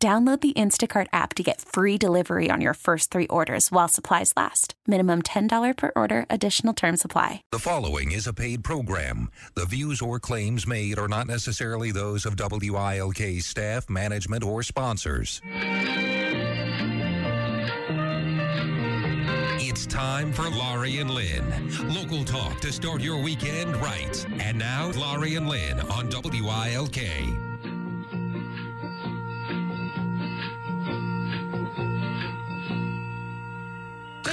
Download the Instacart app to get free delivery on your first three orders while supplies last. Minimum $10 per order, additional term supply. The following is a paid program. The views or claims made are not necessarily those of WILK staff, management, or sponsors. It's time for Laurie and Lynn. Local talk to start your weekend right. And now, Laurie and Lynn on WILK.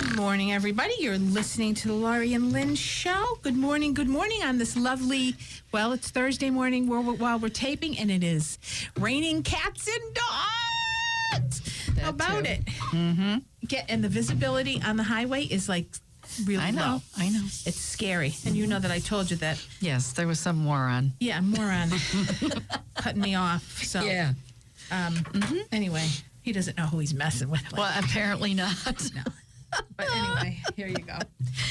Good morning, everybody. You're listening to the Laurie and Lynn show. Good morning, good morning on this lovely, well, it's Thursday morning while we're, while we're taping, and it is raining cats and dogs. How about too. it? Mm-hmm. Get and the visibility on the highway is like really I know. low. I know. It's scary, and you know that I told you that. Yes, there was some moron. Yeah, moron cutting me off. So yeah. Um, anyway, he doesn't know who he's messing with. Well, apparently not. But anyway, here you go.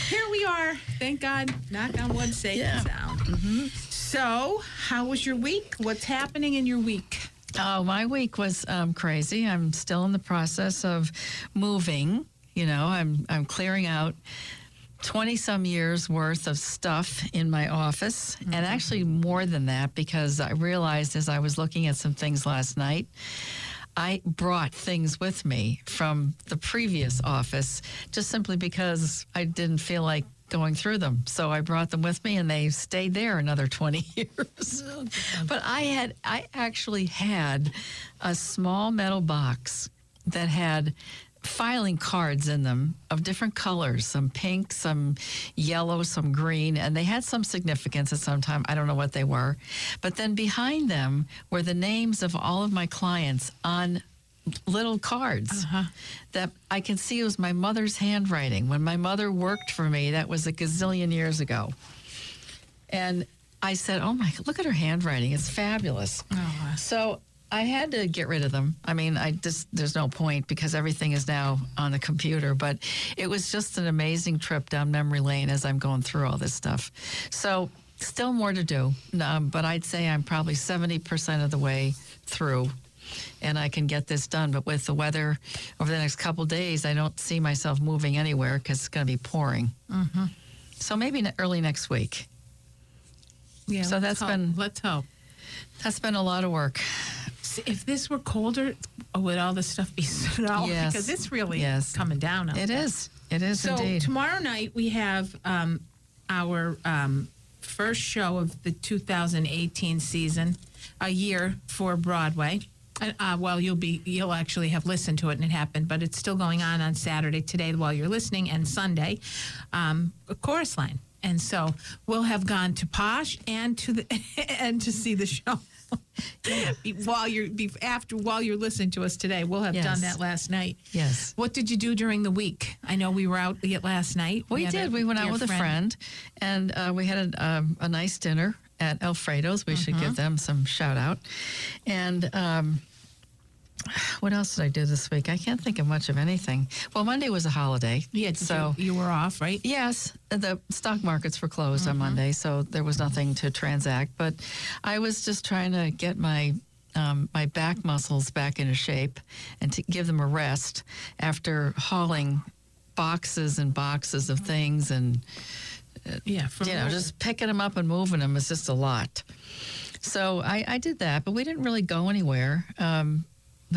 Here we are. Thank God. Knock on wood, safe Yeah. and sound. So, how was your week? What's happening in your week? Oh, my week was um, crazy. I'm still in the process of moving. You know, I'm I'm clearing out. 20 some years worth of stuff in my office, and actually more than that because I realized as I was looking at some things last night, I brought things with me from the previous office just simply because I didn't feel like going through them. So I brought them with me and they stayed there another 20 years. but I had I actually had a small metal box that had filing cards in them of different colors some pink some yellow some green and they had some significance at some time. I don't know what they were. But then behind them were the names of all of my clients on little cards uh-huh. that i can see it was my mother's handwriting. When my mother worked for me that was a gazillion years ago. And i said oh my god, look at her handwriting. It's fabulous. Oh, so I had to get rid of them. I mean, I just there's no point because everything is now on the computer. But it was just an amazing trip down memory lane as I'm going through all this stuff. So still more to do, um, but I'd say I'm probably 70% of the way through. And I can get this done. But with the weather over the next couple days, I don't see myself moving anywhere because it's going to be pouring. Mm-hmm. So maybe early next week. Yeah. So that's hope. been- Let's hope. That's been a lot of work. If this were colder, would all this stuff be snow? Yes. Because it's really Yes. coming down. out It there. is. It is So indeed. tomorrow night we have um, our um, first show of the 2018 season, a year for Broadway. Uh, well, you'll be you'll actually have listened to it and it happened, but it's still going on on Saturday today while you're listening, and Sunday, um, a chorus line. And so we'll have gone to Posh and to the and to see the show. while you're after while you're listening to us today, we'll have done that last night. Yes. What did you do during the week? I know we were out yet last night. We had did. a We went out with a friend, and uh, we had a, um, a nice dinner at Alfredo's. We should Mm-hmm. give them some shout out. And um, what else did I do this week? I can't think of much of anything. Well, Monday was a holiday. Yeah, so. you, you were off, right? Yes, the stock markets were closed Mm-hmm. on Monday, so there was nothing to transact. But I was just trying to get my um, my back muscles back into shape and to give them a rest after hauling boxes and boxes of things and Yeah, from you know just picking them up and moving them is just a lot. So I, I did that, but we didn't really go anywhere. Um,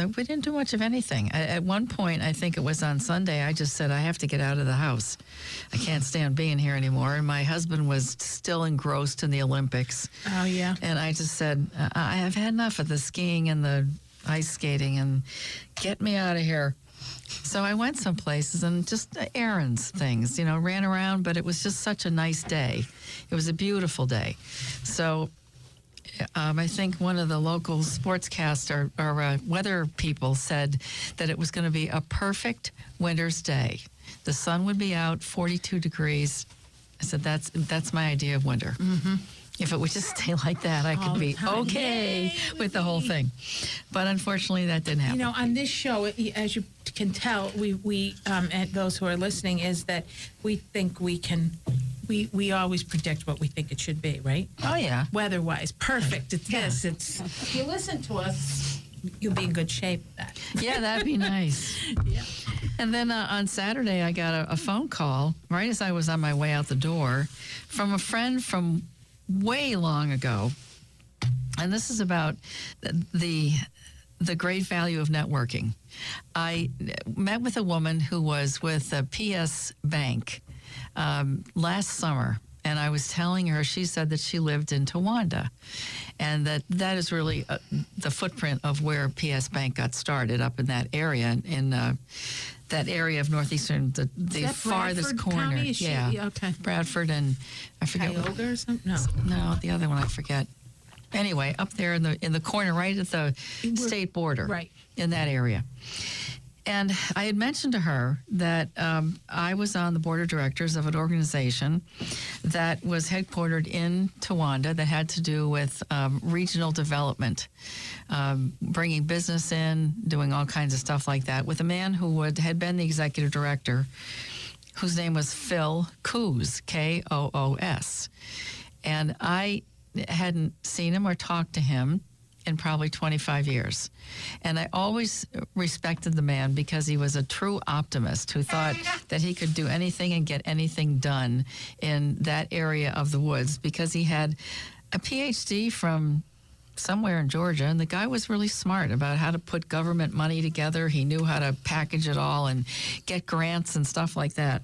we didn't do much of anything. I, at one point, I think it was on Sunday, I just said, I have to get out of the house. I can't stand being here anymore. And my husband was still engrossed in the Olympics. Oh yeah. And I just said, I I have had enough of the skiing and the ice skating and get me out of here. So I went some places and just uh, errands, things, you know, ran around, but it was just such a nice day. It was a beautiful day. So um, I think one of the local sportscast or, or uh, weather people said that it was going to be a perfect winter's day. The sun would be out, 42 degrees. I said, that's, that's my idea of winter. If it would just stay like that, I Mm-hmm. Could be okay with the whole thing. But unfortunately, that didn't happen. You know, on this show, as you can tell, we we um, and those who are listening is that we think we can. We, we always predict what we think it should be, right? oh, yeah. Weather-wise, perfect. It's this. It's if you listen to us, you'll be in good shape. With that. Yeah, that'd be nice. Yeah. And then uh, on Saturday, I got a, a phone call right as I was on my way out the door from a friend from way long ago. And this is about the the great value of networking. I met with a woman who was with a PS Bank um, last summer, and I was telling her. She said that she lived in Towanda, and that that is really uh, the footprint of where PS Bank got started up in that area in. Uh, that area of northeastern, the, the farthest Bradford corner. County? Is yeah. okay. Bradford and I forget what, or something? No. no, the other one I forget. Anyway, up there in the in the corner, right at the state border, Right. in that area. And I had mentioned to her that um, I was on the board of directors of an organization that was headquartered in Towanda that had to do with um, regional development, um, bringing business in, doing all kinds of stuff like that, with a man who would, had been the executive director, whose name was Phil Coos, K O O S. And I hadn't seen him or talked to him in probably 25 years. And I always respected the man because he was a true optimist who thought that he could do anything and get anything done in that area of the woods because he had a PhD from somewhere in Georgia, and the guy was really smart about how to put government money together. He knew how to package it all and get grants and stuff like that.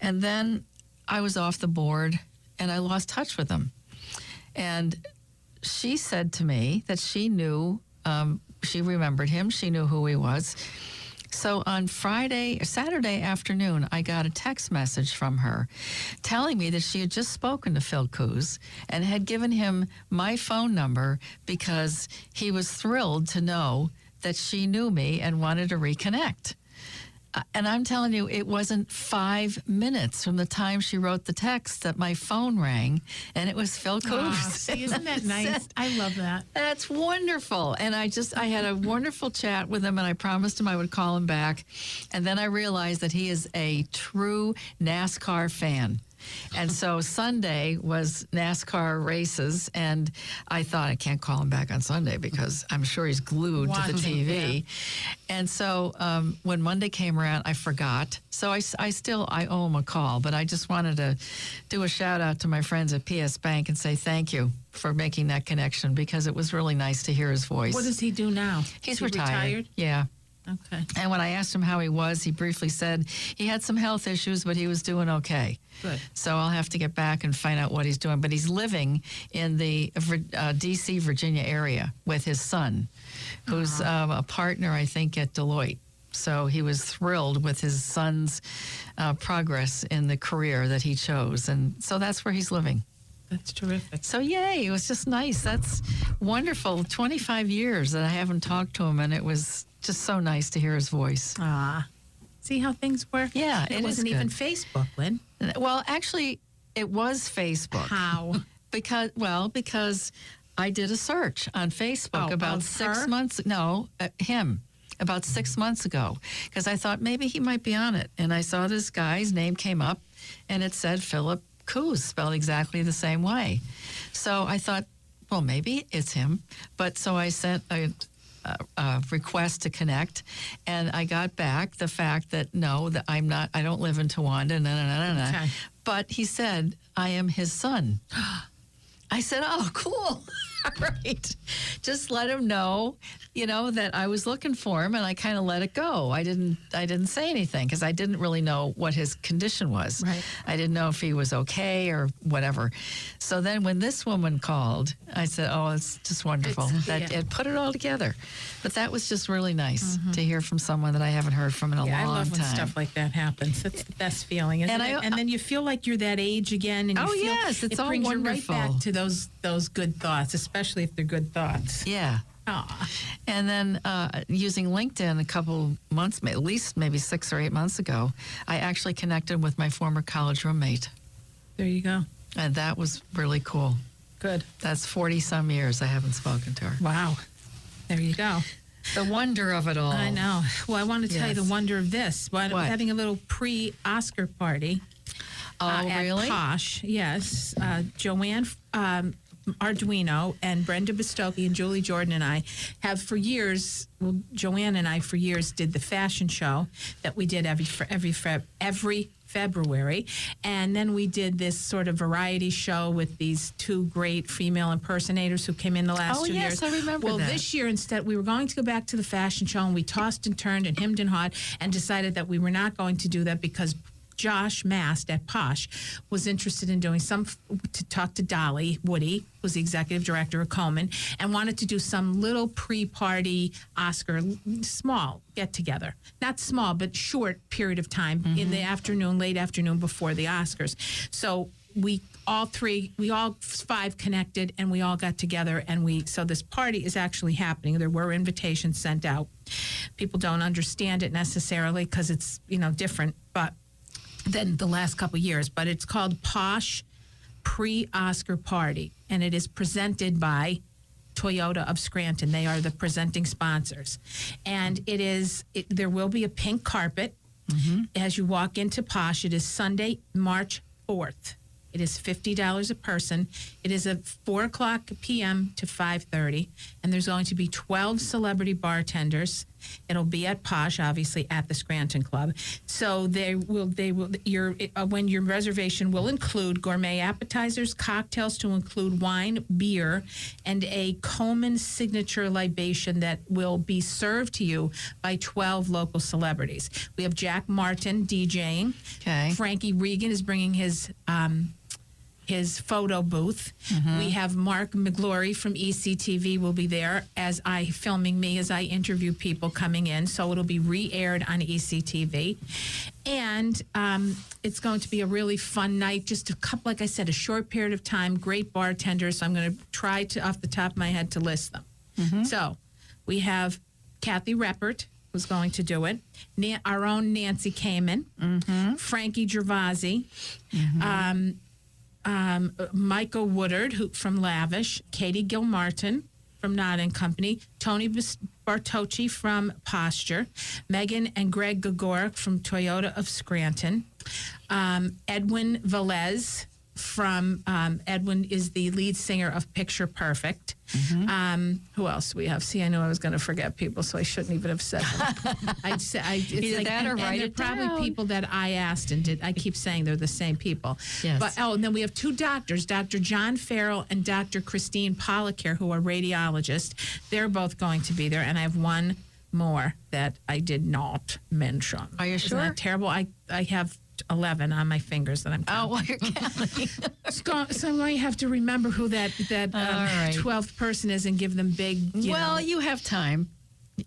And then I was off the board and I lost touch with him. And she said to me that she knew, um, she remembered him, she knew who he was. So on Friday, Saturday afternoon, I got a text message from her telling me that she had just spoken to Phil Coos and had given him my phone number because he was thrilled to know that she knew me and wanted to reconnect. And I'm telling you, it wasn't five minutes from the time she wrote the text that my phone rang, and it was Phil ah, Coos. Aw, see, isn't that nice? I love that. That's wonderful. And I just, I had a wonderful chat with him and I promised him I would call him back. And then I realized that he is a true NASCAR fan. And so Sunday was NASCAR races, and I thought I can't call him back on Sunday because I'm sure he's glued to the Watching, TV. And so um, when Monday came around, I forgot. So I still I owe him a call, but I just wanted to do a shout out to my friends at PS Bank and say thank you for making that connection because it was really nice to hear his voice. What does he do now? He's He retired. Yeah. Okay. And when I asked him how he was, he briefly said he had some health issues, but he was doing okay. Good. So I'll have to get back and find out what he's doing. But he's living in the uh, D.C., Virginia area with his son, who's um, a partner, I think, at Deloitte. So he was thrilled with his son's uh, progress in the career that he chose. And so that's where he's living. That's terrific. So, yay, it was just nice. That's wonderful. 25 years that I haven't talked to him, and it was just so nice to hear his voice. Ah. See how things work? Yeah, it, it wasn't even. Facebook, Lynn. Well, actually, it was Facebook. How? Because, well, because I did a search on Facebook Oh, about six her? months. No, uh, him. About six months ago, because I thought maybe he might be on it, and I saw this guy's name came up, and it said Philip Coos, spelled exactly the same way. So I thought, well, maybe it's him. But so I sent a, a, a request to connect, and I got back the fact that no, that I'm not. I don't live in Towanda. No, no, no, no, no. But he said I am his son. I said, "Oh, cool." Right. Just let him know, you know, that I was looking for him and I kind of let it go. I didn't I didn't say anything because I didn't really know what his condition was. Right. I didn't know if he was okay or whatever. So then when this woman called, I said, "Oh, it's just wonderful." It's- that yeah. it put it all together. But that was just really nice to hear from someone that I haven't heard from in a Mm-hmm. Yeah, I long love when time. stuff like that happens. It's the best feeling, isn't And it? I- and then you feel like you're that age again, and Oh, feel, yes, it's it all brings you right wonderful. back to those those good thoughts, especially if they're good thoughts. Yeah. Aw. And then uh, using LinkedIn a couple months, at least maybe six or eight months ago, I actually connected with my former college roommate. There you go. And that was really cool. Good. That's 40 some years I haven't spoken to her. Wow. There you go. The wonder of it all. I know. Well, I want to tell you the wonder of this. Well, I'm What? having a little pre-Oscar party. Oh, uh, at really? Posh, yes. Uh, Joanne um, Arduino and Brenda Bistocchi and Julie Jordan and I have for years. Well, Joanne and I for years did the fashion show that we did every every every February, and then we did this sort of variety show with these two great female impersonators who came in the last Oh, two yes, years. I remember Well, that. this year instead we were going to go back to the fashion show and we tossed and turned and hemmed and hawed and decided that we were not going to do that because Josh Mast at Posh was interested in doing some to talk to Dolly Woody, who's the executive director of Komen, and wanted to do some little pre-party Oscar small get together. Not small, but short period of time in the mm-hmm. afternoon, late afternoon before the Oscars. So we all three we all five connected and we all got together and we so this party is actually happening there were invitations sent out people don't understand it necessarily because it's you know different but than the last couple of years but it's called posh pre-oscar party and it is presented by Toyota of Scranton. They are the presenting sponsors. And it is, it, there will be a pink carpet mm-hmm. as you walk into Posh. It is Sunday, March 4th. It is $50 a person. It is at 4 o'clock p.m. to 5.30. And there's going to be 12 celebrity bartenders. It'll be at Posh, obviously, at the Scranton Club. So they will, they will, your, uh, when your reservation will include gourmet appetizers, cocktails to include wine, beer, and a Komen signature libation that will be served to you by 12 local celebrities. We have Jack Martin DJing. Okay. Frankie Regan is bringing his um, his photo booth. We have Mark McGlory from ECTV will be there as I filming me as I interview people coming in. So it'll be re-aired on ECTV, and um, it's going to be a really fun night. Just a couple, like I said, a short period of time. Great bartenders. So I'm going to try to, off the top of my head, to list them. So we have Kathy Reppert. Who's going to do it? Na- our own Nancy Kamen, Frankie Gervasi, um, um, Michael Woodard who, from Lavish, Katie Gilmartin from Not and Company, Tony Bartocci from Posture, Megan and Greg Gagoric from Toyota of Scranton, um, Edwin Velez from um, Edwin is the lead singer of Picture Perfect. Um, who else we have? See, I knew I was going to forget people, so I shouldn't even have said them. I'd say I, it's Either like, that or and, and write they're it probably down. people that I asked and did. I keep saying they're the same people. Yes. But oh, and then we have two doctors, Dr. John Farrell and Dr. Christine Pollacare, who are radiologists. They're both going to be there, and I have one more that I did not mention. Are you Isn't sure? that terrible? I I have. 11 on my fingers that I'm Oh, counting. well, you're counting. so, so I'm going to have to remember who that that um, right. 12th person is and give them big you well, know, you have time.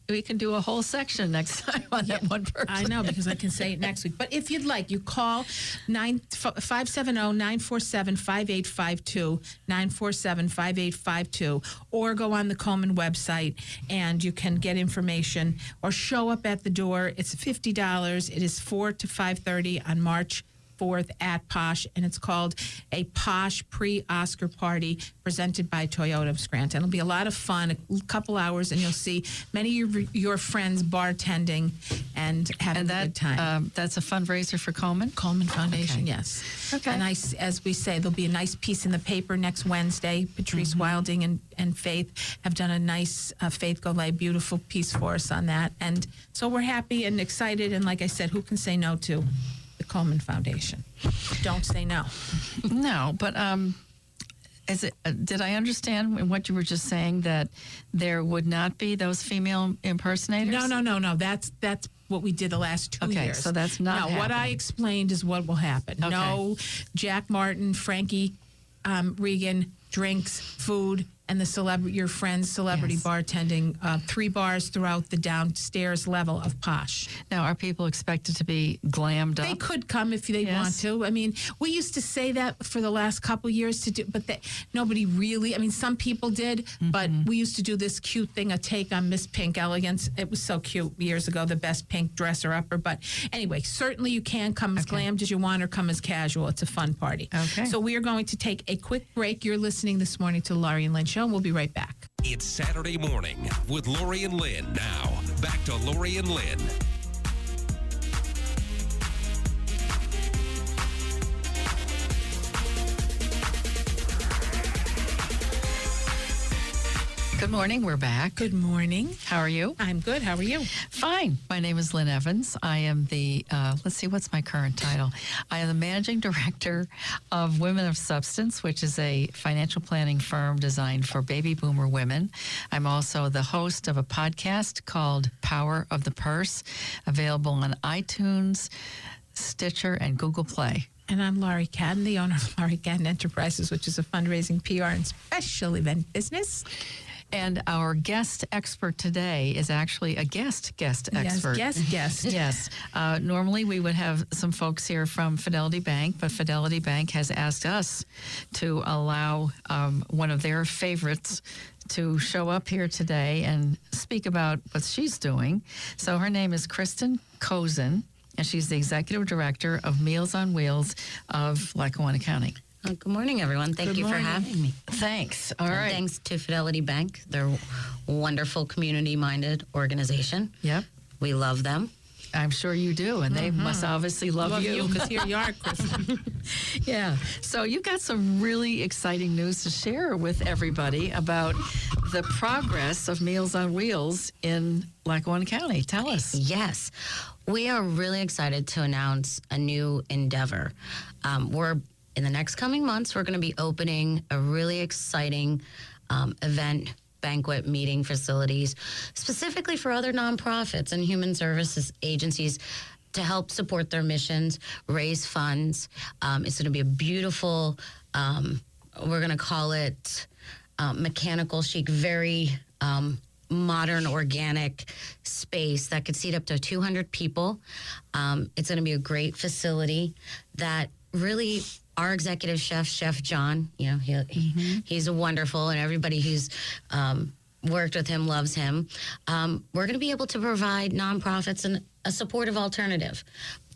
We can do a whole section next time on that one person. I know because I can say it next week. But if you'd like, you call 570-947-5852, 947-5852, or go on the Komen website and you can get information or show up at the door. It's $50. It is 4 to 5.30 on March 4th at Posh, and it's called a Posh pre-Oscar party presented by Toyota of Scranton. It'll be a lot of fun, a couple hours, and you'll see many of your, your friends bartending and having and a that good time. um, that's a fundraiser for Komen. Komen Foundation, Okay. yes. Okay. And I, as we say, there'll be a nice piece in the paper next Wednesday. Patrice Mm-hmm. Wilding and, and Faith have done a nice uh, Faith Golay beautiful piece for us on that. And so we're happy and excited. And like I said, who can say no to Komen Foundation? Don't say no. No, but um, is it? Uh, did I understand what you were just saying that there would not be those female impersonators? No, no, no, no. That's that's what we did the last two Okay, years. so that's not No, what I explained is what will happen. Okay. No, Jack Martin, Frankie um, Regan, drinks, food, and the celebrity, your friend's celebrity Yes. bartending, uh, three bars throughout the downstairs level of Posh. Now, are people expected to be glammed up? They could come if they want to. I mean, we used to say that for the last couple years to do, but that nobody really. I mean, some people did, but Mm-hmm. we used to do this cute thing, a take on Miss Pink Elegance. It was so cute years ago, the best pink dresser upper. But anyway, certainly you can come as glammed as you want or come as casual. It's a fun party. Okay. So we are going to take a quick break. You're listening this morning to Laurie and Lynn Show, and we'll be right back. It's Saturday morning with Laurie and Lynn. Now, back to Laurie and Lynn. Good morning. We're back. Good morning. How are you? I'm good. How are you? Fine. My name is Lynn Evans. I am the, uh, let's see, what's my current title? I am the managing director of Women of Substance, which is a financial planning firm designed for baby boomer women. I'm also the host of a podcast called Power of the Purse, available on iTunes, Stitcher, and Google Play. And I'm Laurie Cadden, the owner of Laurie Cadden Enterprises, which is a fundraising, PR, and special event business. And our guest expert today is actually a guest guest expert. Yes, guest, guest. Yes. Uh, normally, we would have some folks here from Fidelity Bank, but Fidelity Bank has asked us to allow um, one of their favorites to show up here today and speak about what she's doing. So her name is Kristen Kozin, and she's the executive director of Meals on Wheels of Lackawanna County. Uh, good morning, everyone. Thank Good you morning. for having me. Thanks. All And right. Thanks to Fidelity Bank. They're wonderful community-minded organization. Yep. We love them. I'm sure you do, and they must obviously love, Love you because here you are, Kristen. Yeah. So you've got some really exciting news to share with everybody about the progress of Meals on Wheels in Lackawanna County. Tell us. Yes, we are really excited to announce a new endeavor. Um, we're in the next coming months. We're going to be opening a really exciting um, event. Banquet meeting facilities specifically for other nonprofits and human services agencies to help support their missions, raise funds. Um, it's going to be a beautiful, um, we're going to call it um, mechanical chic, very um, modern, organic space that could seat up to 200 people. Um, it's going to be a great facility that really. Our executive chef, Chef John, you know, he, he he's wonderful, and everybody who's um, worked with him loves him. Um, we're going to be able to provide nonprofits an, a supportive alternative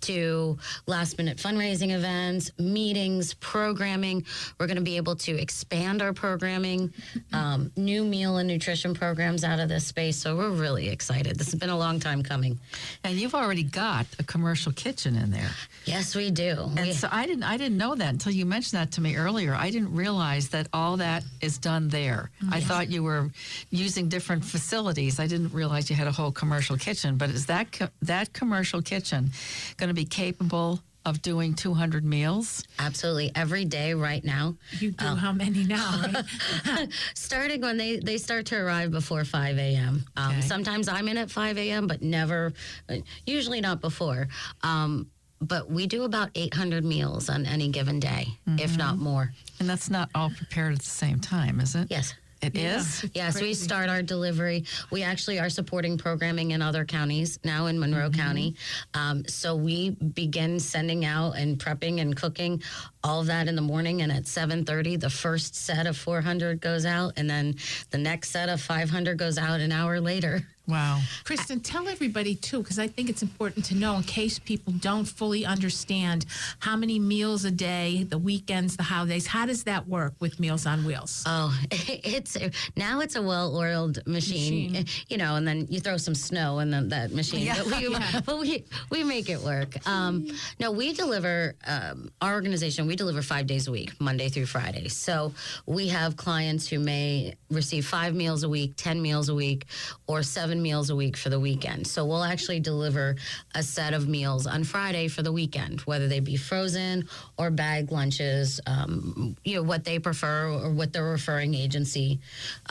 to last minute fundraising events, meetings, programming. We're going to be able to expand our programming, um, new meal and nutrition programs out of this space. So we're really excited. This has been a long time coming. And you've already got a commercial kitchen in there. Yes, we do. And We- so I didn't I didn't know that until you mentioned that to me earlier. I didn't realize that all that is done there. I thought you were using different facilities. I didn't realize you had a whole commercial kitchen. But is that co- that commercial kitchen going to be capable of doing 200 meals? Absolutely. Every day right now, You do how many now, right? starting when they, they start to arrive before 5 a.m. Um, Okay. Sometimes I'm in at 5 a.m., but never, uh, usually not before. Um, but we do about 800 meals on any given day, if not more. And that's not all prepared at the same time, is it? Yes. It is. Yes, we start our delivery. We actually are supporting programming in other counties now in Monroe County. Um, so we begin sending out and prepping and cooking all of that in the morning. And at 7:30, the first set of 400 goes out, and then the next set of 500 goes out an hour later. Wow. Kristen, tell everybody too, because I think it's important to know in case people don't fully understand how many meals a day, the weekends, the holidays. How does that work with Meals on Wheels? Oh, it's now it's a well-oiled machine, Machine. you know, and then you throw some snow in the, that machine. But, we, but we we make it work. Um, no, we deliver um, our organization. We deliver five days a week, Monday through Friday. So we have clients who may receive five meals a week, ten meals a week, or seven meals a week for the weekend. So we'll actually deliver a set of meals on Friday for the weekend, whether they be frozen or bag lunches. Um, you know what they prefer or what the referring agency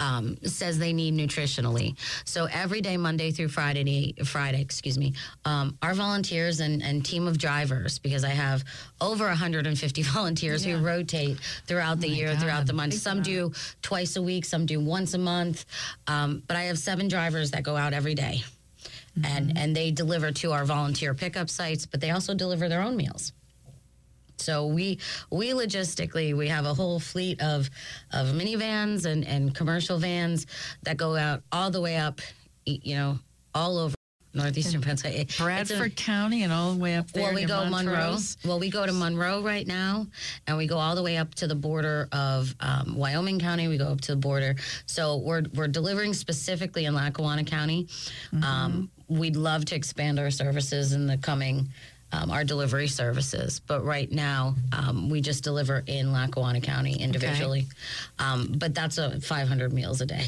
um, says they need nutritionally. So every day, Monday through Friday, Friday, excuse me, um, our volunteers and, and team of drivers, because I have over 150 volunteers who rotate throughout the my year, throughout the God. month. Some do twice a week, some do once a month. Um, but I have seven drivers that go out every day. And, and they deliver to our volunteer pickup sites, but they also deliver their own meals. So we we logistically we have a whole fleet of of minivans and and commercial vans that go out all the way up, you know, all over northeastern Pennsylvania. It's a- Bradford County and all the way up there. well, we go Monroe. Montrose. Well, we go to Monroe right now, and we go all the way up to the border of um, Wyoming County. We go up to the border. So we're we're delivering specifically in Lackawanna County. Um, we'd love to expand our services in the coming. Um, our delivery services, but right now um, we just deliver in Lackawanna County individually. Um, but that's a 500 meals a day.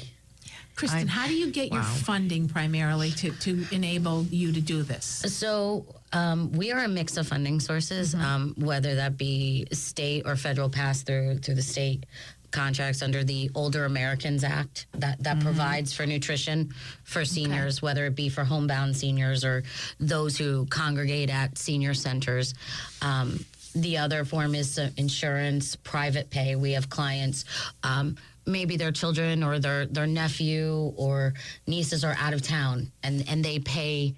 Kristen, how do you get your funding primarily to, to enable you to do this? So um, we are a mix of funding sources, um, whether that be state or federal pass through through the state contracts under the Older Americans Act that that provides for nutrition for seniors, whether it be for homebound seniors or those who congregate at senior centers. Um, the other form is uh, insurance, private pay. We have clients. Um, maybe their children or their, their nephew or nieces are out of town and, and they pay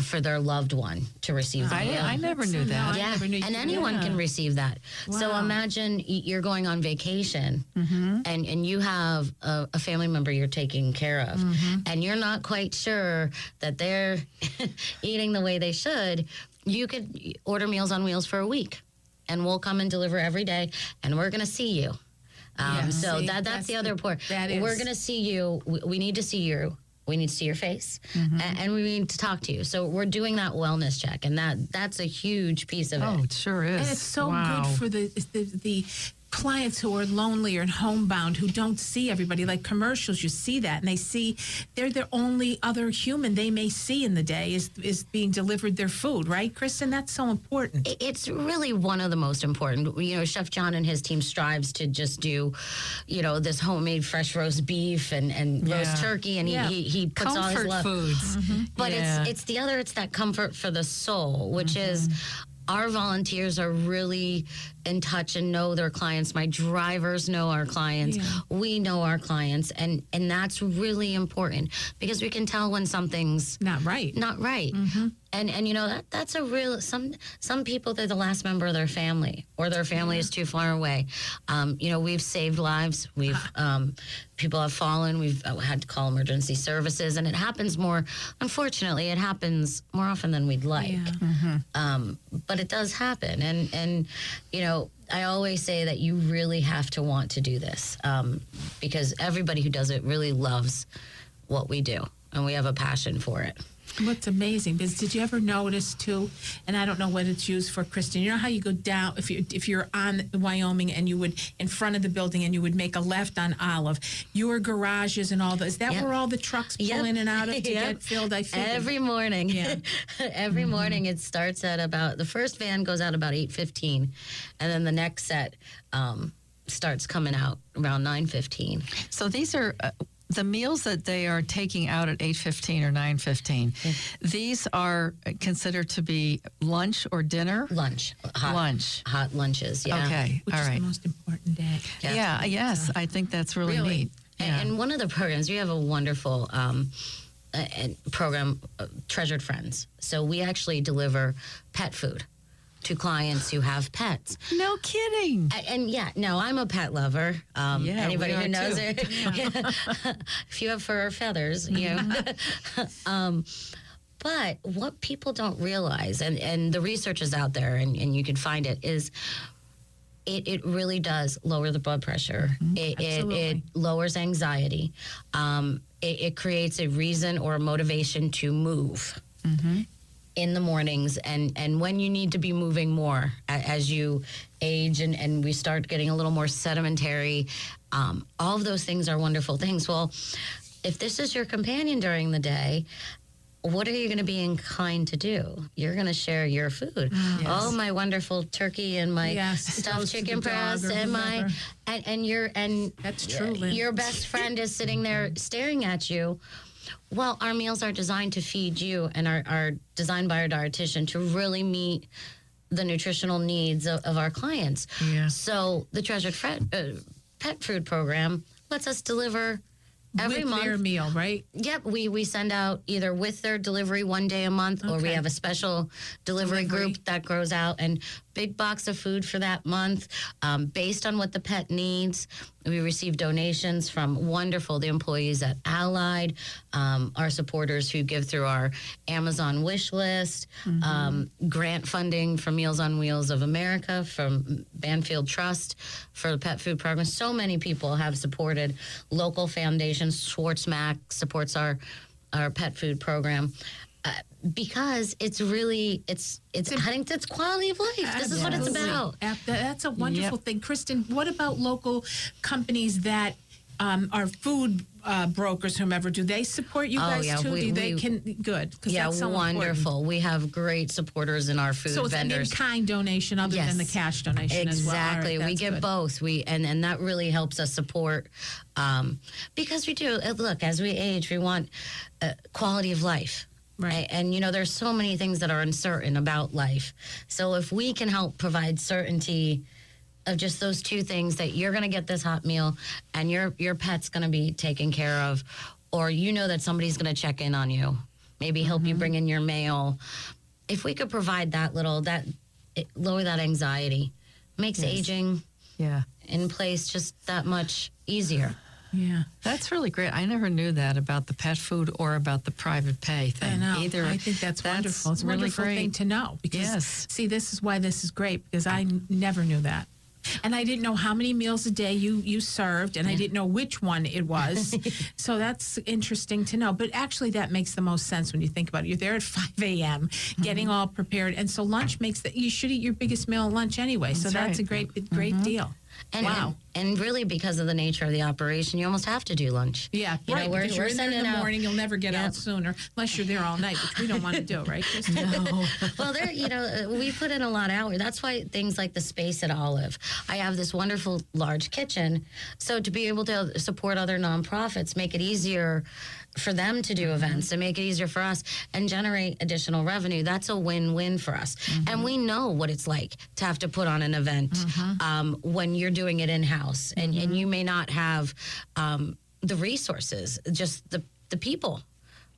for their loved one to receive the I, meal. I never knew So now that. I yeah, never knew you and anyone yeah. can receive that. So imagine you're going on vacation, mm-hmm. and and you have a, a family member you're taking care of, mm-hmm. and you're not quite sure that they're eating the way they should. You could order Meals on Wheels for a week, and we'll come and deliver every day, and we're going to see you. Um, Yeah, so see, that that's, that's the the- other part. that We're going to see you. We, we need to see you. We need to see your face, Mm-hmm. and, and we need to talk to you. So we're doing that wellness check, and that that's a huge piece of it. Oh, it sure is. And it's so wow. good for the, the the clients who are lonely or homebound who don't see everybody like commercials you see that and they see they're the only other human they may see in the day is is being delivered their food right kristen that's so important It's really one of the most important. You know, Chef John and his team strives to just do, you know, this homemade fresh roast beef and, and roast turkey, and he, Yeah. he he puts all his Comfort love. foods. Mm-hmm. But Yeah. it's it's the other. It's that comfort for the soul, which mm-hmm. is. Our volunteers are really in touch and know their clients. My drivers know our clients. Yeah. We know our clients, and and that's really important because we can tell when something's not right not right. And and you know that that's a real some some people they're the last member of their family or their family is too far away. Um, you know we've saved lives. We've um, people have fallen. We've uh, had to call emergency services, and it happens more. Unfortunately, it happens more often than we'd like. yeah. Um, but it does happen, and and you know. I always say that you really have to want to do this um, because everybody who does it really loves what we do, and we have a passion for it. What's amazing because did you ever notice too? And I don't know what it's used for, Kristen. You know how you go down if you if you're on Wyoming and you would in front of the building and you would make a left on Olive. Your garages and all those. that. Is that Yep. where all the trucks pull Yep. in and out of to Yep. get filled? I figured. Every morning. Yeah. Every morning it starts at about the first van goes out about eight fifteen, and then the next set um, starts coming out around nine fifteen. So these are uh, the meals that they are taking out at 8:15 or 9:15. These are considered to be lunch or dinner? Lunch. Hot, Lunch. Hot lunches. Yeah. Okay. which All is right. the most important day. Yeah. Yeah, yes, I think that's really, Really? neat. And, Yeah. and one of the programs, we have a wonderful um, program, uh, Treasured Friends. So we actually deliver pet food to clients who have pets. no kidding. A- And yeah, no, I'm a pet lover. Um, Yeah, anybody who knows too. it, if you have fur or feathers, you know. um, but what people don't realize, and, and the research is out there, and, and you can find it, is it, it really does lower the blood pressure. It, it, it lowers anxiety. Um, it, it creates a reason or a motivation to move in the mornings and and when you need to be moving more as you age and and we start getting a little more sedimentary um, all of those things are wonderful things well if this is your companion during the day what are you going to be inclined to do? You're going to share your food. Oh, my wonderful turkey and my Yes, stuffed goes to the chicken breast and my and and your and That's true, your best friend is sitting there staring at you. Well, our meals are designed to feed you and are, are designed by our dietitian to really meet the nutritional needs of, of our clients. Yeah. So the Treasured Fred, uh, Pet Food Program lets us deliver every With month. their meal, right? Yep, we we send out either with their delivery one day a month, or we have a special delivery, Delivery. group that grows out and big box of food for that month, um, based on what the pet needs. We receive donations from wonderful the employees at Allied, um, our supporters who give through our Amazon wish list, um, grant funding from Meals on Wheels of America, from Banfield Trust for the pet food program. So many people have supported local foundations. Schwarzmack supports our our pet food program. Because it's really it's it's I think it's quality of life. This is what it's about. That's a wonderful Yep. thing. Kristen, what about local companies that um, are food uh, brokers, whomever? Do they support you Oh, guys yeah, too? we- Do they we- can good? 'cause Yeah, that's so important. wonderful. We have great supporters in our food So it's an in-kind donation other than the cash donation as well. All right, Exactly. we that's get good. both. We and and that really helps us support um, because we do uh, look as we age, we want uh, quality of life. Right. And you know, there's so many things that are uncertain about life. So if we can help provide certainty of just those two things that you're going to get this hot meal and your your pet's going to be taken care of or you know that somebody's going to check in on you maybe help you mm-hmm. bring in your mail if we could provide that little that it, lower that anxiety makes aging Yeah. in place just that much easier Yeah. That's really great. I never knew that about the pet food or about the private pay I thing know. either. I think that's, wonderful. It's a really wonderful great. thing to know because Yes. see, this is why this is great because I n- never knew that. And I didn't know how many meals a day you you served, and I didn't know which one it was. so that's interesting to know. But actually, that makes the most sense when you think about it. You're there at 5 a.m., getting Mm-hmm. all prepared, and so lunch makes that. You should eat your biggest meal at lunch anyway. so That's that's a right. great great deal. And, wow. and and really because of the nature of the operation you almost have to do lunch Yeah, you right. know, we're, because we're you're in there in the out morning, you'll never get Yep. out sooner unless you're there all night, which we don't want to do, right? Kristen? well, there, you know, uh, we put in a lot of hours. That's why things like the space at Olive. I have this wonderful large kitchen, so to be able to support other nonprofits, make it easier for them to do events, and make it easier for us, and generate additional revenue. That's a win-win for us. And we know what it's like to have to put on an event um, when you're doing it in house, and and you may not have um, the resources, just the the people.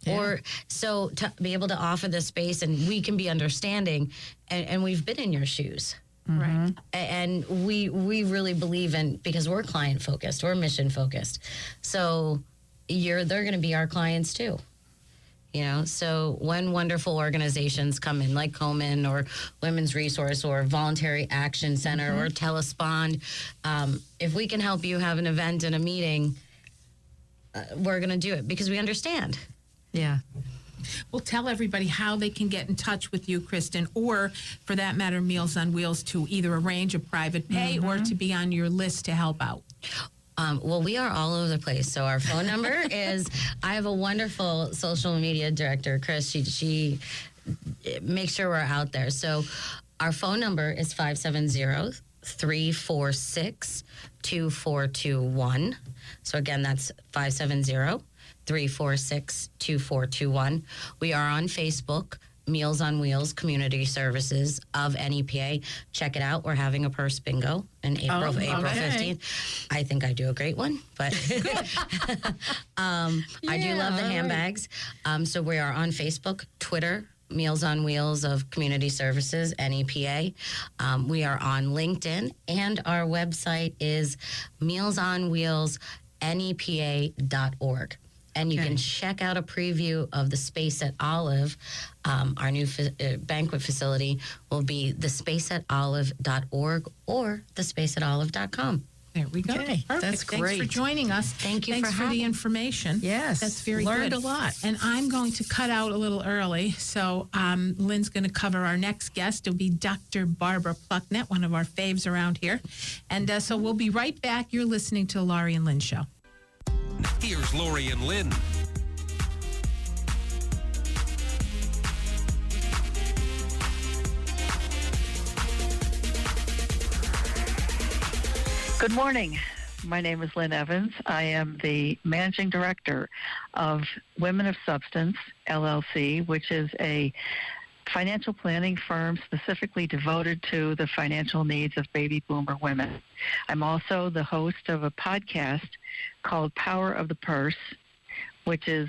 Or so to be able to offer this space and we can be understanding and, and we've been in your shoes. Right. A- And we we really believe in because we're client focused, we're mission focused. So you're they're gonna be our clients too. You know, so when wonderful organizations come in like Komen or Women's Resource or Voluntary Action Center or Telespond, um, if we can help you have an event and a meeting, uh, we're going to do it because we understand. Yeah. Well, tell everybody how they can get in touch with you, Kristen, or for that matter, Meals on Wheels to either arrange a private pay or to be on your list to help out. Um, well, we are all over the place. So our phone number is. I have a wonderful social media director, Chris. She she makes sure we're out there. So our phone number is 570 346 2421. So again, that's 570 346 2421. We are on Facebook. Meals on Wheels Community Services of NEPA. Check it out. We're having a purse bingo in April, Oh, April okay. 15th. I think I do a great one, but um, I do love the Yeah, handbags. Um, so we are on Facebook, Twitter, Meals on Wheels of Community Services, NEPA. Um, we are on LinkedIn, and our website is Meals on Wheels, NEPA.org. And you can check out a preview of the space at Olive. Um, our new fa- uh, banquet facility will be thespaceatolive.org or thespaceatolive.com. There we go. Okay, Perfect. that's Thanks for joining us. Thank you Thanks for for, the information. Yes, that's very learned good. a lot. And I'm going to cut out a little early, so um, Lynn's going to cover our next guest. It'll be Dr. Barbara Plucknett, one of our faves around here, and uh, so we'll be right back. You're listening to the Laurie and Lynn Show. Here's Laurie and Lynn. Good morning. My name is Lynn Evans. I am the managing director of Women of Substance LLC, which is a financial planning firm specifically devoted to the financial needs of baby boomer women. I'm also the host of a podcast called Power of the Purse, which is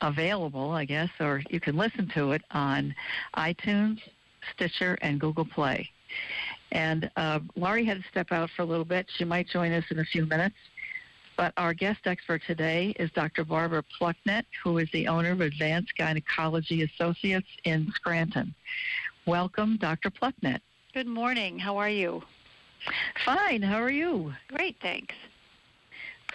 available, I guess, or you can listen to it on iTunes, Stitcher, and Google Play. And uh, Laurie had to step out for a little bit. She might join us in a few minutes. But our guest expert today is Dr. Barbara Plucknett, who is the owner of Advanced Gynecology Associates in Scranton. Welcome, Dr. Plucknett. Good morning. How are you? Fine. How are you? Great, thanks.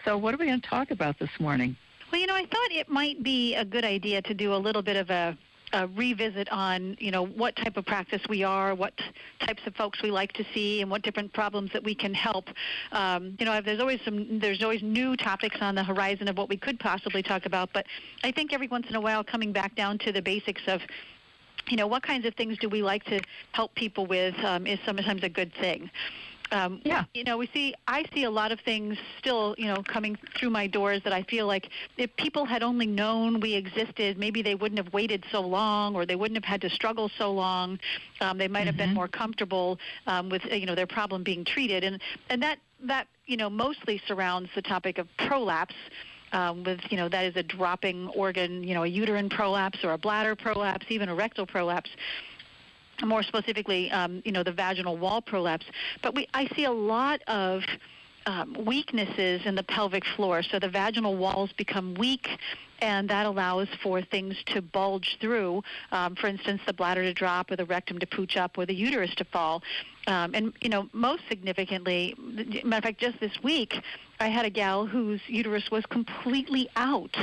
So, what are we going to talk about this morning? Well, you know, I thought it might be a good idea to do a little bit of a a revisit on you know what type of practice we are, what types of folks we like to see, and what different problems that we can help. Um, you know, there's always some there's always new topics on the horizon of what we could possibly talk about, but I think every once in a while coming back down to the basics of you know what kinds of things do we like to help people with um, is sometimes a good thing. Um, yeah. You know, we see, I see a lot of things still, you know, coming through my doors that I feel like if people had only known we existed, maybe they wouldn't have waited so long or they wouldn't have had to struggle so long. Um, they might mm-hmm. have been mm-hmm. more comfortable um, with, you know, their problem being treated. And, and that, that, you know, mostly surrounds the topic of prolapse. Um, with you know that is a dropping organ, you know a uterine prolapse or a bladder prolapse, even a rectal prolapse more specifically, um, you know, the vaginal wall prolapse. But we, I see a lot of um, weaknesses in the pelvic floor. So the vaginal walls become weak, and that allows for things to bulge through. Um, for instance, the bladder to drop, or the rectum to pooch up, or the uterus to fall. Um, and you know, most significantly, matter of fact, just this week, I had a gal whose uterus was completely out,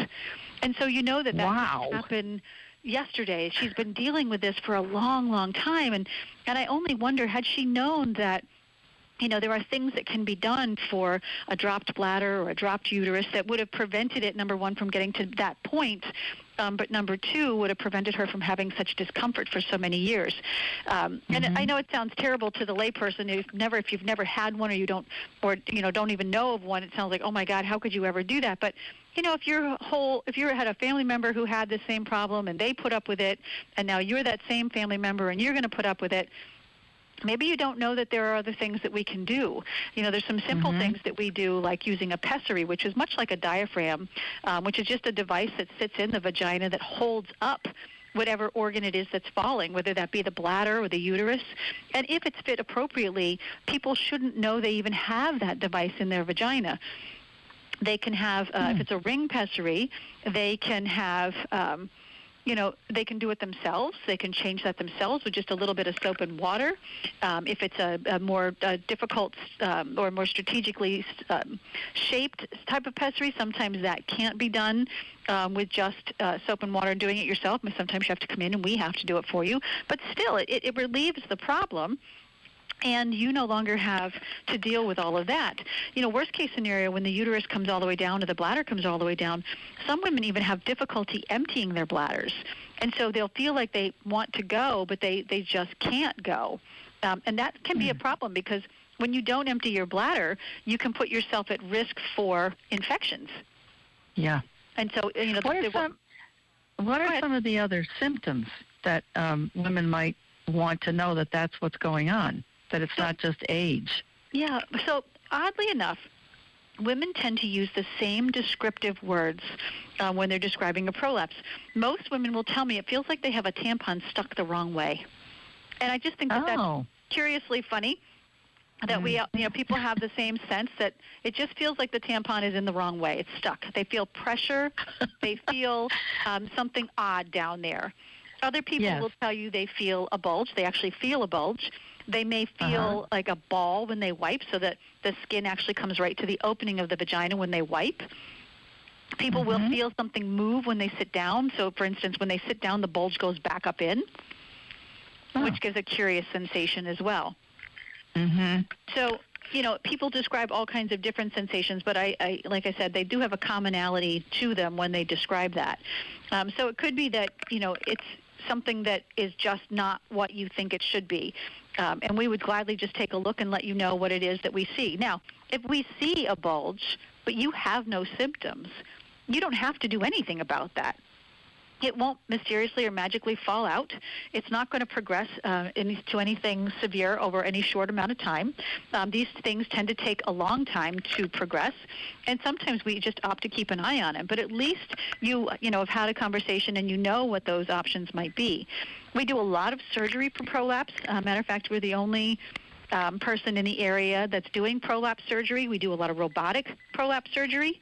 and so you know that that wow. can happen yesterday. She's been dealing with this for a long, long time, and and I only wonder had she known that you know, there are things that can be done for a dropped bladder or a dropped uterus that would have prevented it, number one, from getting to that point, um, but number two, would have prevented her from having such discomfort for so many years. Um, mm-hmm. And I know it sounds terrible to the layperson who's never, if you've never had one or you don't, or you know, don't even know of one, it sounds like, oh my God, how could you ever do that? But you know, if your whole, if you had a family member who had the same problem and they put up with it, and now you're that same family member and you're going to put up with it, maybe you don't know that there are other things that we can do. You know, there's some simple mm-hmm. things that we do, like using a pessary, which is much like a diaphragm, um, which is just a device that sits in the vagina that holds up whatever organ it is that's falling, whether that be the bladder or the uterus. And if it's fit appropriately, people shouldn't know they even have that device in their vagina they can have, uh, mm. if hmm. it's a ring pessary, they can have. Um, you know, they can do it themselves. They can change that themselves with just a little bit of soap and water. Um, if it's a, a more uh, difficult um, or more strategically um, shaped type of pessary, sometimes that can't be done um, with just uh, soap and water and doing it yourself. But sometimes you have to come in and we have to do it for you. But still, it, it relieves the problem and you no longer have to deal with all of that. You know, worst case scenario, when the uterus comes all the way down or the bladder comes all the way down, some women even have difficulty emptying their bladders. And so they'll feel like they want to go, but they, they just can't go. Um, and that can be a hmm. problem because when you don't empty your bladder, you can put yourself at risk for infections. Yeah. And so, you know, what are, some, what are some of the other symptoms that um, women might want to know that that's what's going on? That it's not just age. Yeah. So oddly enough, women tend to use the same descriptive words uh, when they're describing a prolapse. Most women will tell me it feels like they have a tampon stuck the wrong way, and I just think that oh. that's curiously funny. That we, mm. you know, people have the same sense that it just feels like the tampon is in the wrong way. It's stuck. They feel pressure. they feel um, something odd down there. Other people yes. will tell you they feel a bulge. They actually feel a bulge. They may feel uh-huh. like a ball when they wipe, so that the skin actually comes right to the opening of the vagina when they wipe. People mm-hmm. will feel something move when they sit down. So, for instance, when they sit down, the bulge goes back up in, oh. which gives a curious sensation as well. Mm-hmm. So, you know, people describe all kinds of different sensations, but I, I, like I said, they do have a commonality to them when they describe that. Um, so it could be that you know it's something that is just not what you think it should be. Um, and we would gladly just take a look and let you know what it is that we see. Now, if we see a bulge, but you have no symptoms, you don't have to do anything about that. It won't mysteriously or magically fall out. It's not going to progress uh, any, to anything severe over any short amount of time. Um, these things tend to take a long time to progress, and sometimes we just opt to keep an eye on it. But at least you, you know, have had a conversation and you know what those options might be. We do a lot of surgery for prolapse. Uh, matter of fact, we're the only um, person in the area that's doing prolapse surgery. We do a lot of robotic prolapse surgery.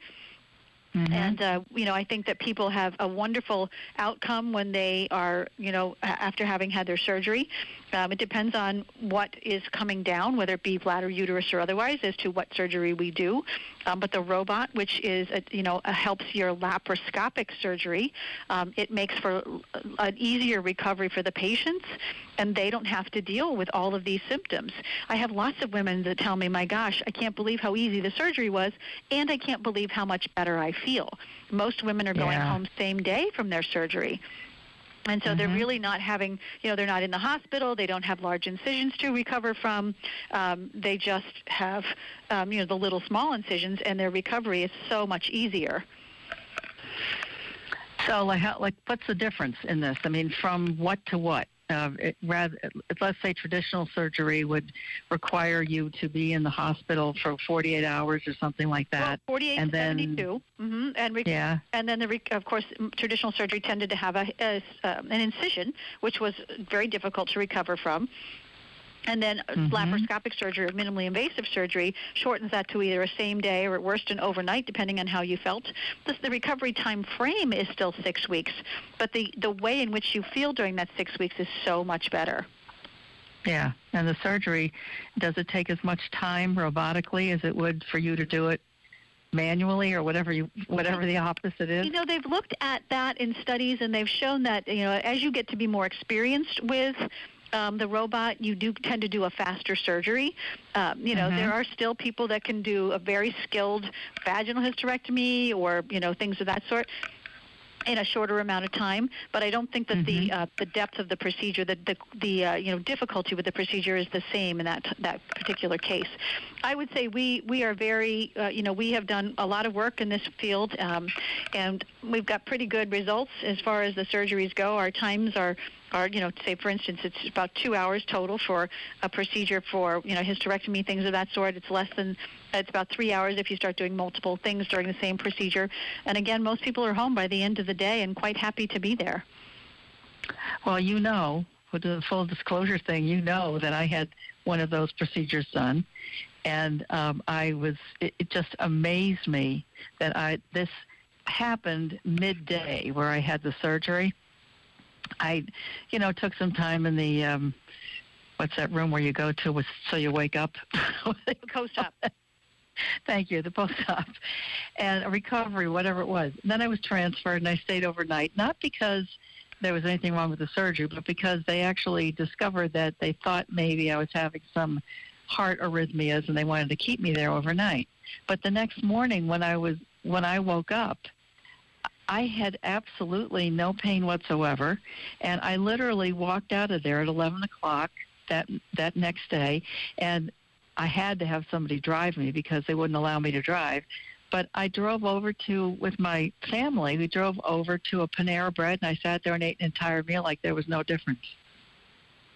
Mm-hmm. And uh, you know, I think that people have a wonderful outcome when they are, you know, after having had their surgery. Um, it depends on what is coming down, whether it be bladder, uterus, or otherwise, as to what surgery we do. Um, but the robot, which is, a, you know, a, helps your laparoscopic surgery, um, it makes for an easier recovery for the patients, and they don't have to deal with all of these symptoms. I have lots of women that tell me, "My gosh, I can't believe how easy the surgery was, and I can't believe how much better I feel." Most women are going yeah. home same day from their surgery. And so mm-hmm. they're really not having, you know, they're not in the hospital. They don't have large incisions to recover from. Um, they just have, um, you know, the little small incisions, and their recovery is so much easier. So, like, how, like, what's the difference in this? I mean, from what to what? Uh, it, rather, let's say traditional surgery would require you to be in the hospital for 48 hours or something like that. Well, 48 and to then, 72. Mm-hmm. And rec- yeah. And then, the rec- of course, traditional surgery tended to have a, a uh, an incision, which was very difficult to recover from. And then mm-hmm. laparoscopic surgery or minimally invasive surgery shortens that to either a same day or at worst an overnight, depending on how you felt. The, the recovery time frame is still six weeks, but the, the way in which you feel during that six weeks is so much better. Yeah, and the surgery, does it take as much time robotically as it would for you to do it manually or whatever you whatever the opposite is? You know, they've looked at that in studies and they've shown that, you know, as you get to be more experienced with um, the robot, you do tend to do a faster surgery. Um, you know, mm-hmm. there are still people that can do a very skilled vaginal hysterectomy or you know things of that sort in a shorter amount of time. But I don't think that mm-hmm. the uh, the depth of the procedure, the the, the uh, you know difficulty with the procedure is the same in that that particular case. I would say we we are very uh, you know we have done a lot of work in this field, um, and we've got pretty good results as far as the surgeries go. Our times are are, you know, say for instance, it's about two hours total for a procedure for, you know, hysterectomy, things of that sort. It's less than, it's about three hours if you start doing multiple things during the same procedure. And again, most people are home by the end of the day and quite happy to be there. Well, you know, with the full disclosure thing, you know that I had one of those procedures done, and um, I was. It, it just amazed me that I this happened midday where I had the surgery, I, you know, took some time in the um, what's that room where you go to with, so you wake up? post-op. Thank you, the post-op, and a recovery, whatever it was. Then I was transferred, and I stayed overnight, not because there was anything wrong with the surgery, but because they actually discovered that they thought maybe I was having some heart arrhythmias, and they wanted to keep me there overnight. But the next morning, when I was when I woke up, I had absolutely no pain whatsoever, and I literally walked out of there at 11 o'clock that that next day, and I had to have somebody drive me because they wouldn't allow me to drive. But I drove over to with my family. We drove over to a Panera Bread, and I sat there and ate an entire meal like there was no difference.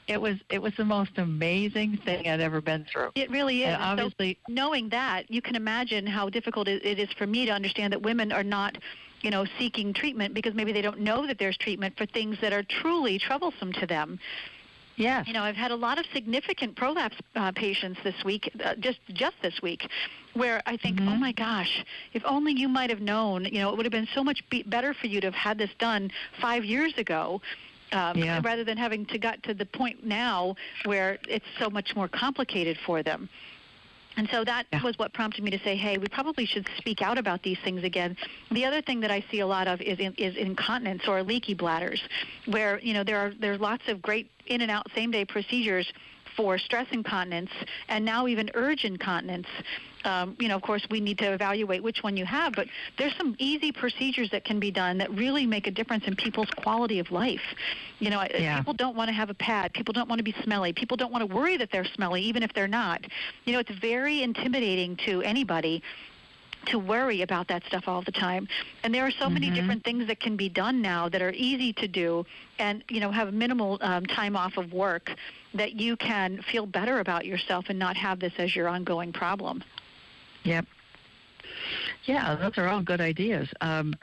It was it was the most amazing thing I'd ever been through. It really is. And obviously, so knowing that, you can imagine how difficult it is for me to understand that women are not you know, seeking treatment because maybe they don't know that there's treatment for things that are truly troublesome to them. Yeah. You know, I've had a lot of significant prolapse uh, patients this week, uh, just just this week, where I think, oh mm-hmm. oh my gosh, if only you might have known. You know, it would have been so much be- better for you to have had this done five years ago. Um, yeah. rather than having to get to the point now where it's so much more complicated for them. And so that yeah. was what prompted me to say, hey, we probably should speak out about these things again. The other thing that I see a lot of is in, is incontinence or leaky bladders, where you know there are there's lots of great in and out same day procedures for stress incontinence and now even urge incontinence. Um, you know, of course, we need to evaluate which one you have, but there's some easy procedures that can be done that really make a difference in people's quality of life. You know, yeah. people don't want to have a pad. People don't want to be smelly. People don't want to worry that they're smelly, even if they're not. You know, it's very intimidating to anybody to worry about that stuff all the time. And there are so many different things that can be done now that are easy to do and, you know, have minimal um, time off of work that you can feel better about yourself and not have this as your ongoing problem. Yep. Yeah, those are all good ideas. Um,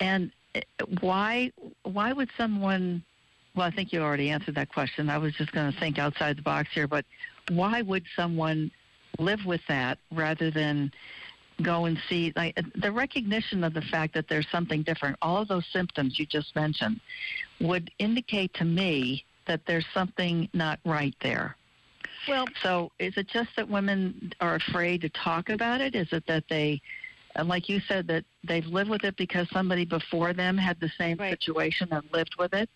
and uh, why why would someone? Well, I think you already answered that question. I was just going to think outside the box here, but why would someone live with that rather than go and see like the recognition of the fact that there's something different? All of those symptoms you just mentioned would indicate to me that there's something not right there. Well, So is it just that women are afraid to talk about it? Is it that they, and like you said, that they've lived with it because somebody before them had the same Right. situation and lived with it?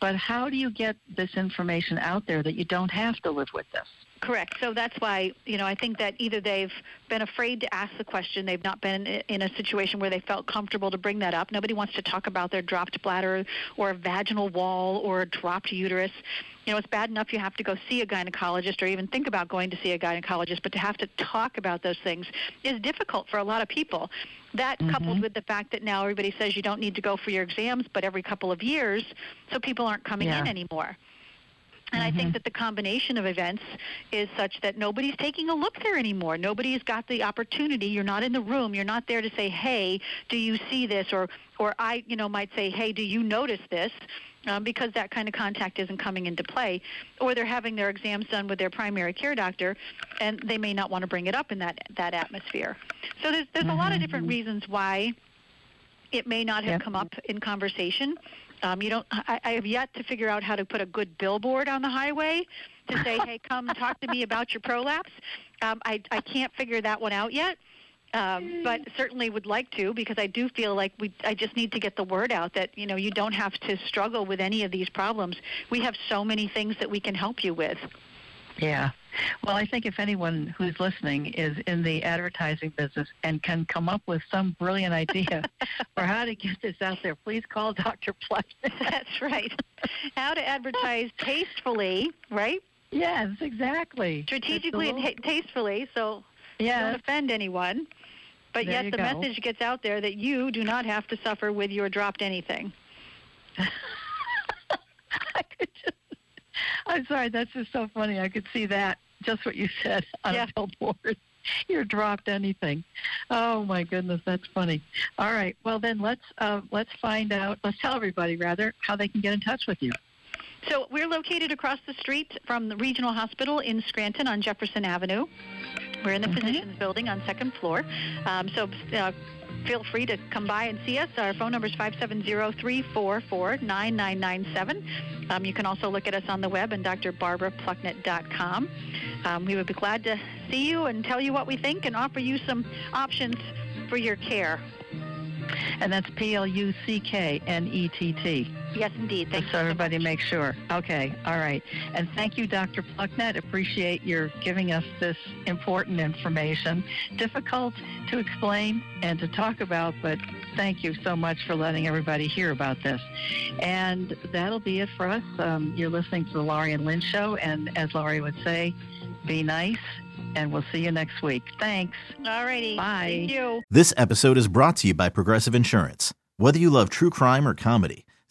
But how do you get this information out there that you don't have to live with this? Correct. So that's why, you know, I think that either they've been afraid to ask the question, they've not been in a situation where they felt comfortable to bring that up. Nobody wants to talk about their dropped bladder or a vaginal wall or a dropped uterus. You know, it's bad enough you have to go see a gynecologist or even think about going to see a gynecologist, but to have to talk about those things is difficult for a lot of people. That mm-hmm. coupled with the fact that now everybody says you don't need to go for your exams, but every couple of years, so people aren't coming in anymore. And I think that the combination of events is such that nobody's taking a look there anymore. Nobody's got the opportunity. You're not in the room. You're not there to say, "Hey, do you see this?" or or I, you know, might say, "Hey, do you notice this?" Um, because that kind of contact isn't coming into play, or they're having their exams done with their primary care doctor, and they may not want to bring it up in that that atmosphere. So there's there's a lot of different reasons why it may not have Yeah. come up in conversation. Um, you don't. I, I have yet to figure out how to put a good billboard on the highway to say, "Hey, come talk to me about your prolapse." Um, I I can't figure that one out yet, um, but certainly would like to because I do feel like we. I just need to get the word out that you know you don't have to struggle with any of these problems. We have so many things that we can help you with. Yeah. Well, I think if anyone who's listening is in the advertising business and can come up with some brilliant idea for how to get this out there, please call Dr. Pluck. That's right. How to advertise tastefully, right? yes, exactly. Strategically and ta- tastefully, so don't offend anyone. But There yet the go. message gets out there that you do not have to suffer with your dropped anything. I could just, I'm sorry, that's just so funny. I could see that, just what you said on Yeah. a billboard. You're dropped anything. Oh my goodness, that's funny. All right, well then let's uh, let's find out. Let's tell everybody rather how they can get in touch with you. So we're located across the street from the regional hospital in Scranton on Jefferson Avenue. We're in the physicians building on second floor. Um, so uh, feel free to come by and see us. Our phone number is 570-344-9997. Um, you can also look at us on the web and drbarbara.plucknett.com. Um, we would be glad to see you and tell you what we think and offer you some options for your care. And that's P L U C K N E T T. Yes, indeed. Thank Just so you so everybody much. makes sure. Okay, all right. And thank you, Dr. Plucknett. Appreciate your giving us this important information. Difficult to explain and to talk about, but thank you so much for letting everybody hear about this. And that'll be it for us. Um, you're listening to the Laurie and Lynn Show, and as Laurie would say, be nice, and we'll see you next week. Thanks. All righty. Bye. Thank you. This episode is brought to you by Progressive Insurance. Whether you love true crime or comedy,